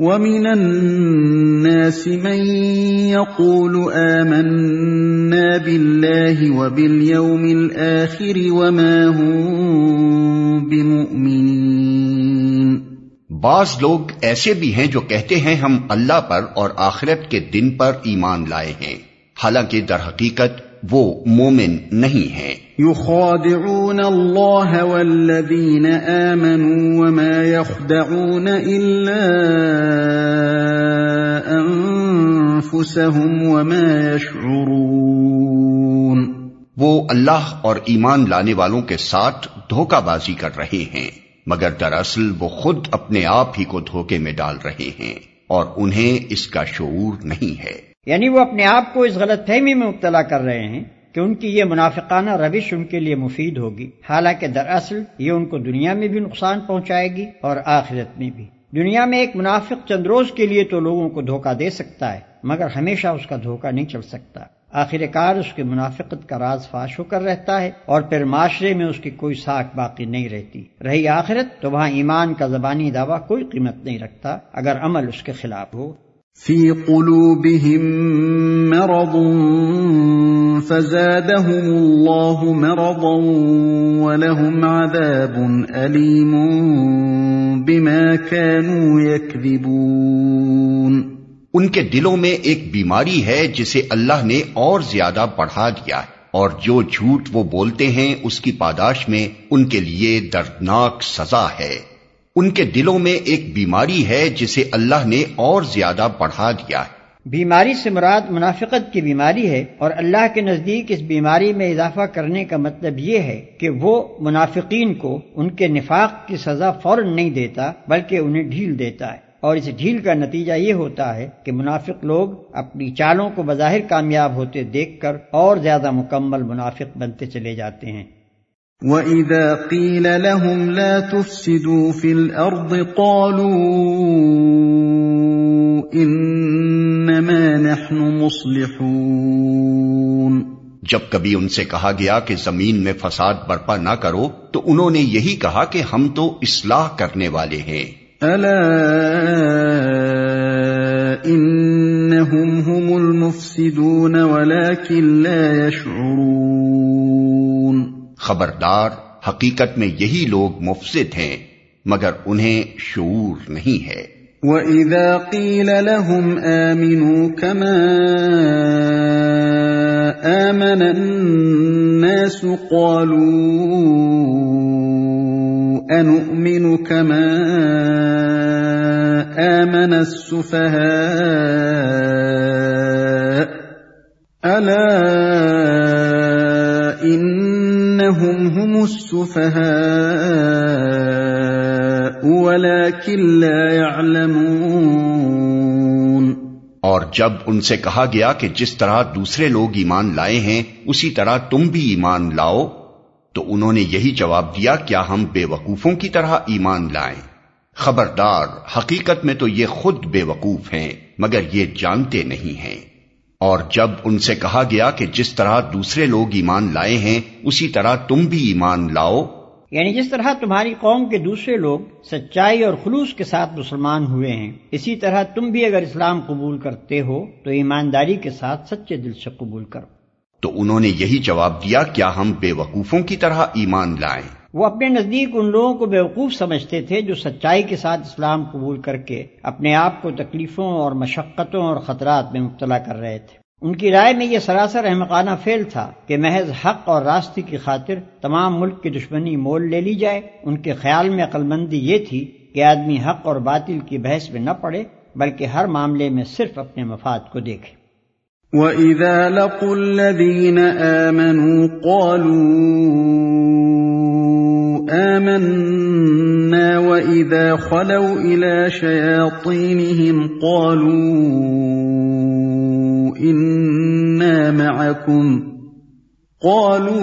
ومن الناس من يقول آمنا بالله وباليوم الآخر وما هم بمؤمنين۔ بعض لوگ ایسے بھی ہیں جو کہتے ہیں ہم اللہ پر اور آخرت کے دن پر ایمان لائے ہیں۔ حالانکہ در حقیقت وہ مومن نہیں ہیں۔ يخادعون الله والذين آمنوا وما يخدعون إلا أنفسهم وما يشعرون وہ اللہ اور ایمان لانے والوں کے ساتھ دھوکہ بازی کر رہے ہیں مگر دراصل وہ خود اپنے آپ ہی کو دھوکے میں ڈال رہے ہیں اور انہیں اس کا شعور نہیں ہے۔ یعنی وہ اپنے آپ کو اس غلط فہمی میں مبتلا کر رہے ہیں۔ کہ ان کی یہ منافقانہ روش ان کے لیے مفید ہوگی۔ حالانکہ دراصل یہ ان کو دنیا میں بھی نقصان پہنچائے گی اور آخرت میں بھی۔ دنیا میں ایک منافق چند روز کے لیے تو لوگوں کو دھوکہ دے سکتا ہے، مگر ہمیشہ اس کا دھوکہ نہیں چل سکتا۔ آخر کار اس کی منافقت کا راز فاش ہو کر رہتا ہے اور پھر معاشرے میں اس کی کوئی ساکھ باقی نہیں رہتی۔ رہی آخرت تو وہاں ایمان کا زبانی دعویٰ کوئی قیمت نہیں رکھتا، اگر عمل اس کے خلاف ہو۔ في قلوبهم مرض فزادهم الله مرضا ولهم عذاب أليم بما كانوا يكذبون ان کے دلوں میں ایک بیماری ہے جسے اللہ نے اور زیادہ بڑھا دیا ہے، اور جو جھوٹ وہ بولتے ہیں اس کی پاداش میں ان کے لیے دردناک سزا ہے۔ ان کے دلوں میں ایک بیماری ہے جسے اللہ نے اور زیادہ بڑھا دیا ہے۔ بیماری سے مراد منافقت کی بیماری ہے اور اللہ کے نزدیک اس بیماری میں اضافہ کرنے کا مطلب یہ ہے کہ وہ منافقین کو ان کے نفاق کی سزا فوراً نہیں دیتا بلکہ انہیں ڈھیل دیتا ہے۔ اور اس ڈھیل کا نتیجہ یہ ہوتا ہے کہ منافق لوگ اپنی چالوں کو بظاہر کامیاب ہوتے دیکھ کر اور زیادہ مکمل منافق بنتے چلے جاتے ہیں۔ وَإِذَا قِيلَ لَهُمْ لَا تُفْسِدُوا فِي الْأَرْضِ قَالُوا إِنَّمَا نَحْنُ مُصْلِحُونَ جب کبھی ان سے کہا گیا کہ زمین میں فساد برپا نہ کرو تو انہوں نے یہی کہا کہ ہم تو اصلاح کرنے والے ہیں۔ الا انہم هم المفسدون ولكن لا يشعرون خبردار، حقیقت میں یہی لوگ مفسد ہیں، مگر انہیں شعور نہیں ہے۔ وَإِذَا قِيلَ لَهُمْ آمِنُوا كَمَا آمَنَ النَّاسُ قَالُوا أَنُؤْمِنُ كَمَا آمَنَ السُّفَهَاءُ أَلَا إِنَّهُمْ هُمُ السُّفَهَاءُ وَلَكِنْ لَا يَعْلَمُونَ۔ اور جب ان سے کہا گیا کہ جس طرح دوسرے لوگ ایمان لائے ہیں، اسی طرح تم بھی ایمان لاؤ، تو انہوں نے یہی جواب دیا، کیا ہم بے وقوفوں کی طرح ایمان لائیں؟ خبردار، حقیقت میں تو یہ خود بے وقوف ہیں، مگر یہ جانتے نہیں ہیں۔ اور جب ان سے کہا گیا کہ جس طرح دوسرے لوگ ایمان لائے ہیں اسی طرح تم بھی ایمان لاؤ۔ یعنی جس طرح تمہاری قوم کے دوسرے لوگ سچائی اور خلوص کے ساتھ مسلمان ہوئے ہیں اسی طرح تم بھی اگر اسلام قبول کرتے ہو تو ایمانداری کے ساتھ سچے دل سے قبول کرو۔ تو انہوں نے یہی جواب دیا کیا ہم بے وقوفوں کی طرح ایمان لائیں؟ وہ اپنے نزدیک ان لوگوں کو بیوقوف سمجھتے تھے جو سچائی کے ساتھ اسلام قبول کر کے اپنے آپ کو تکلیفوں اور مشقتوں اور خطرات میں مبتلا کر رہے تھے۔ ان کی رائے میں یہ سراسر احمقانہ فیل تھا کہ محض حق اور راستے کی خاطر تمام ملک کی دشمنی مول لے لی جائے۔ ان کے خیال میں عقل مندی یہ تھی کہ آدمی حق اور باطل کی بحث میں نہ پڑے، بلکہ ہر معاملے میں صرف اپنے مفاد کو دیکھے۔ وَإِذَا لَقُوا الَّذِينَ آمَنُوا قَالُوا آمَنَّا وَإِذَا خَلَوْا إِلَى شَيَاطِينِهِمْ قَالُوا إِنَّا مَعَكُمْ قَالُوا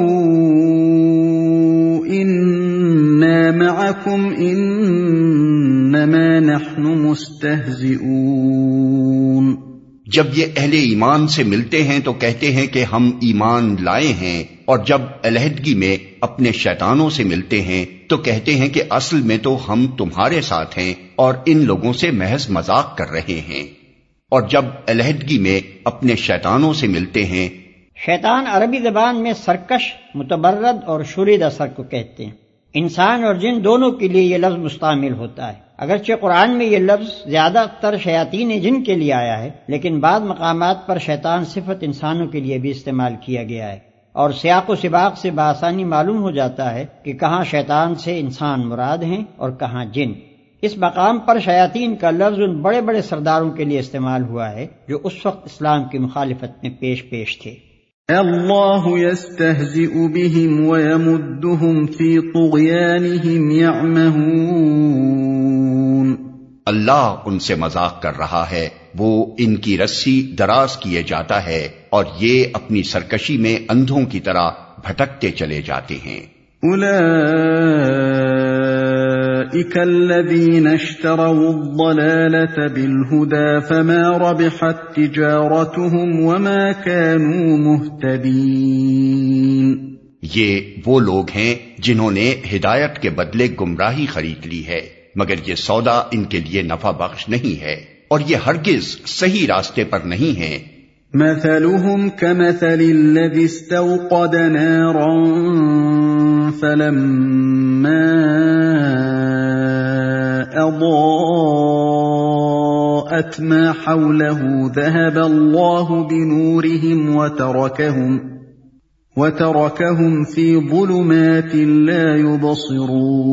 إِنَّا مَعَكُمْ إِنَّمَا نَحْنُ مُسْتَهْزِئُونَ جب یہ اہل ایمان سے ملتے ہیں تو کہتے ہیں کہ ہم ایمان لائے ہیں، اور جب علیحدگی میں اپنے شیطانوں سے ملتے ہیں تو کہتے ہیں کہ اصل میں تو ہم تمہارے ساتھ ہیں، اور ان لوگوں سے محض مذاق کر رہے ہیں۔ اور جب علیحدگی میں اپنے شیطانوں سے ملتے ہیں، شیطان عربی زبان میں سرکش، متبرد اور شرید اثر کو کہتے ہیں۔ انسان اور جن دونوں کے لیے یہ لفظ مستعمل ہوتا ہے۔ اگرچہ قرآن میں یہ لفظ زیادہ تر شیاطین جن کے لیے آیا ہے، لیکن بعض مقامات پر شیطان صفت انسانوں کے لیے بھی استعمال کیا گیا ہے۔ اور سیاق و سباق سے بآسانی معلوم ہو جاتا ہے کہ کہاں شیطان سے انسان مراد ہیں اور کہاں جن۔ اس مقام پر شیاطین کا لفظ ان بڑے بڑے سرداروں کے لیے استعمال ہوا ہے، جو اس وقت اسلام کی مخالفت میں پیش پیش تھے۔ اللہ يستهزئ بهم ويمدهم في طغيانهم يعمهون اللہ ان سے مذاق کر رہا ہے وہ ان کی رسی دراز کیے جاتا ہے اور یہ اپنی سرکشی میں اندھوں کی طرح بھٹکتے چلے جاتے ہیں۔ الذين اشتروا الضلالة بالهدى فما ربحت تجارتهم وما كانوا مهتدين یہ وہ لوگ ہیں جنہوں نے ہدایت کے بدلے گمراہی خرید لی ہے مگر یہ سودا ان کے لیے نفع بخش نہیں ہے اور یہ ہرگز صحیح راستے پر نہیں ہے مثلهم كمثل الذي استوقد نارا فلما أضاءت ما حوله ذهب الله بنورهم وتركهم وتركهم في ظلمات لا يبصرون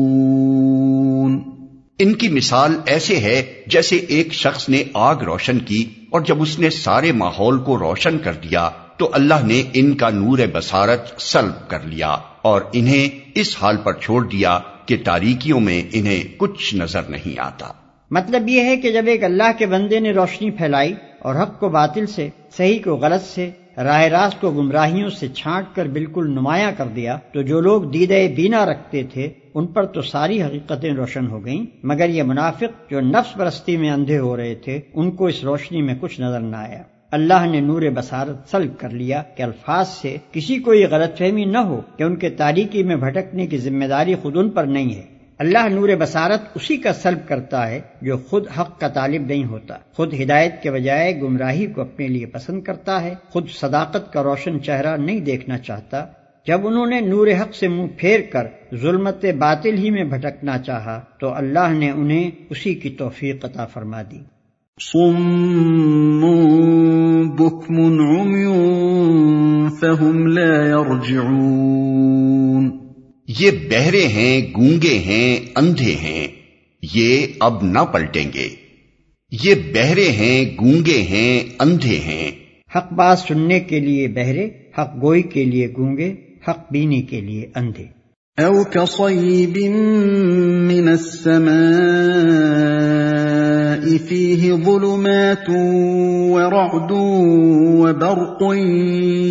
ان کی مثال ایسے ہے جیسے ایک شخص نے آگ روشن کی اور جب اس نے سارے ماحول کو روشن کر دیا تو اللہ نے ان کا نور بسارت سلب کر لیا اور انہیں اس حال پر چھوڑ دیا کہ تاریکیوں میں انہیں کچھ نظر نہیں آتا۔ مطلب یہ ہے کہ جب ایک اللہ کے بندے نے روشنی پھیلائی اور حق کو باطل سے، صحیح کو غلط سے، راہ راست کو گمراہیوں سے چھانٹ کر بالکل نمایاں کر دیا، تو جو لوگ دیدے بینا رکھتے تھے، ان پر تو ساری حقیقتیں روشن ہو گئیں۔ مگر یہ منافق جو نفس پرستی میں اندھے ہو رہے تھے، ان کو اس روشنی میں کچھ نظر نہ آیا۔ اللہ نے نور بسارت سلب کر لیا کہ الفاظ سے کسی کو یہ غلط فہمی نہ ہو کہ ان کے تاریکی میں بھٹکنے کی ذمہ داری خود ان پر نہیں ہے۔ اللہ نور بسارت اسی کا سلب کرتا ہے جو خود حق کا طالب نہیں ہوتا۔ خود ہدایت کے بجائے گمراہی کو اپنے لیے پسند کرتا ہے۔ خود صداقت کا روشن چہرہ نہیں دیکھنا چاہتا۔ جب انہوں نے نور حق سے منہ پھیر کر ظلمت باطل ہی میں بھٹکنا چاہا تو اللہ نے انہیں اسی کی توفیق عطا فرما دی۔ فهم لا يرجعون یہ بہرے ہیں گونگے ہیں اندھے ہیں یہ اب نہ پلٹیں گے۔ یہ بہرے ہیں گونگے ہیں اندھے ہیں۔ حق بات سننے کے لیے بہرے حق گوئی کے لیے گونگے حق بینی کے لیے اندھے۔ او كصيب من السماء فيه ظلمات ورعد وبرق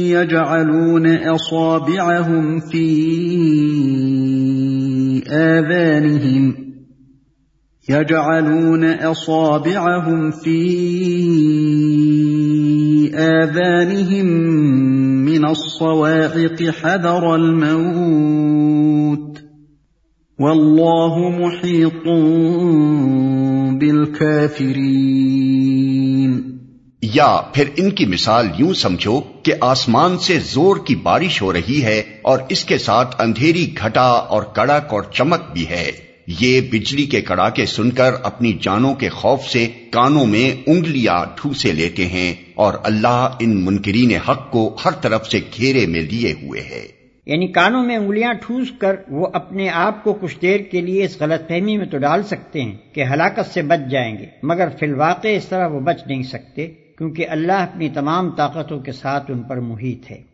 يجعلون اصابعهم في آذانهم يجعلون اصابعهم في آذانهم من الصواعق حذر الموت والله محيط بالكافرين یا پھر ان کی مثال یوں سمجھو کہ آسمان سے زور کی بارش ہو رہی ہے اور اس کے ساتھ اندھیری گھٹا اور کڑک اور چمک بھی ہے۔ یہ بجلی کے کڑاکے سن کر اپنی جانوں کے خوف سے کانوں میں انگلیاں ٹھوسے لیتے ہیں اور اللہ ان منکرین حق کو ہر طرف سے گھیرے میں لیے ہوئے ہے۔ یعنی کانوں میں انگلیاں ٹھوس کر وہ اپنے آپ کو کچھ دیر کے لیے اس غلط فہمی میں تو ڈال سکتے ہیں کہ ہلاکت سے بچ جائیں گے، مگر فی الواقع اس طرح وہ بچ نہیں سکتے کیونکہ اللہ اپنی تمام طاقتوں کے ساتھ ان پر محیط ہے۔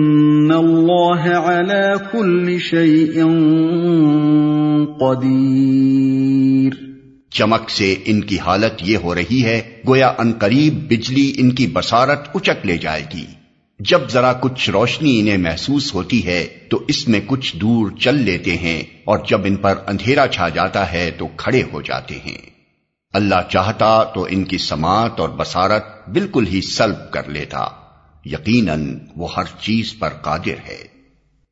الله على كل شيء قدير۔ چمک سے ان کی حالت یہ ہو رہی ہے، گویا انقریب بجلی ان کی بسارت اچک لے جائے گی۔ جب ذرا کچھ روشنی انہیں محسوس ہوتی ہے، تو اس میں کچھ دور چل لیتے ہیں، اور جب ان پر اندھیرا چھا جاتا ہے، تو کھڑے ہو جاتے ہیں۔ اللہ چاہتا تو ان کی سماعت اور بسارت بالکل ہی سلب کر لیتا۔ یقیناً وہ ہر چیز پر قادر ہے۔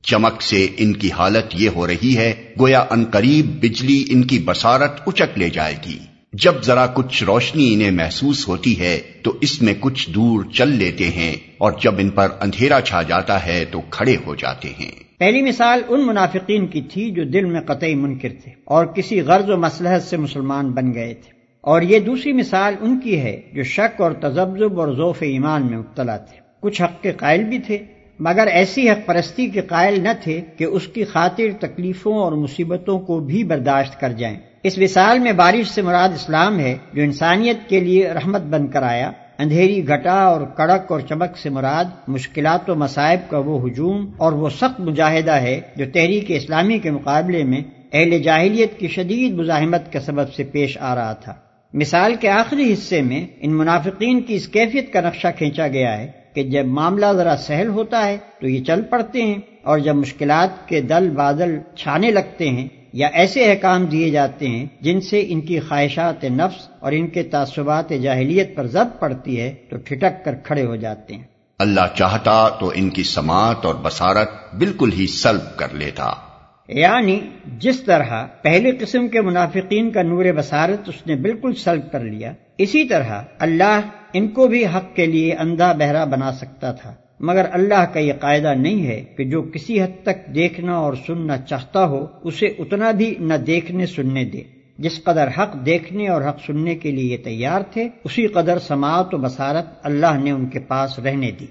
چمک سے ان کی حالت یہ ہو رہی ہے، گویا انقریب بجلی ان کی بسارت اچک لے جائے گی۔ جب ذرا کچھ روشنی انہیں محسوس ہوتی ہے، تو اس میں کچھ دور چل لیتے ہیں اور جب ان پر اندھیرا چھا جاتا ہے، تو کھڑے ہو جاتے ہیں۔ پہلی مثال ان منافقین کی تھی جو دل میں قطعی منکر تھے اور کسی غرض و مسلحت سے مسلمان بن گئے تھے۔ اور یہ دوسری مثال ان کی ہے جو شک اور تجبذب اور ذوف ایمان میں مبتلا تھے۔ کچھ حق کے قائل بھی تھے مگر ایسی حق پرستی کے قائل نہ تھے کہ اس کی خاطر تکلیفوں اور مصیبتوں کو بھی برداشت کر جائیں۔ اس مثال میں بارش سے مراد اسلام ہے، جو انسانیت کے لیے رحمت بن کر آیا۔ اندھیری گھٹا اور کڑک اور چمک سے مراد مشکلات و مصائب کا وہ ہجوم اور وہ سخت مجاہدہ ہے جو تحریک اسلامی کے مقابلے میں اہل جاہلیت کی شدید مزاحمت کے سبب سے پیش آ رہا تھا۔ مثال کے آخری حصے میں ان منافقین کی اس کیفیت کا نقشہ کھینچا گیا ہے کہ جب معاملہ ذرا سہل ہوتا ہے تو یہ چل پڑتے ہیں اور جب مشکلات کے دل بادل چھانے لگتے ہیں یا ایسے احکام دیے جاتے ہیں جن سے ان کی خواہشات نفس اور ان کے تعصبات جاہلیت پر ضبط پڑتی ہے تو ٹھٹک کر کھڑے ہو جاتے ہیں۔ اللہ چاہتا تو ان کی سماعت اور بسارت بالکل ہی سلب کر لیتا۔ یعنی جس طرح پہلی قسم کے منافقین کا نور بسارت اس نے بالکل سلب کر لیا، اسی طرح اللہ ان کو بھی حق کے لیے اندھا بہرا بنا سکتا تھا۔ مگر اللہ کا یہ قاعدہ نہیں ہے کہ جو کسی حد تک دیکھنا اور سننا چاہتا ہو، اسے اتنا بھی نہ دیکھنے سننے دے۔ جس قدر حق دیکھنے اور حق سننے کے لیے تیار تھے، اسی قدر سماعت و بصارت اللہ نے ان کے پاس رہنے دی۔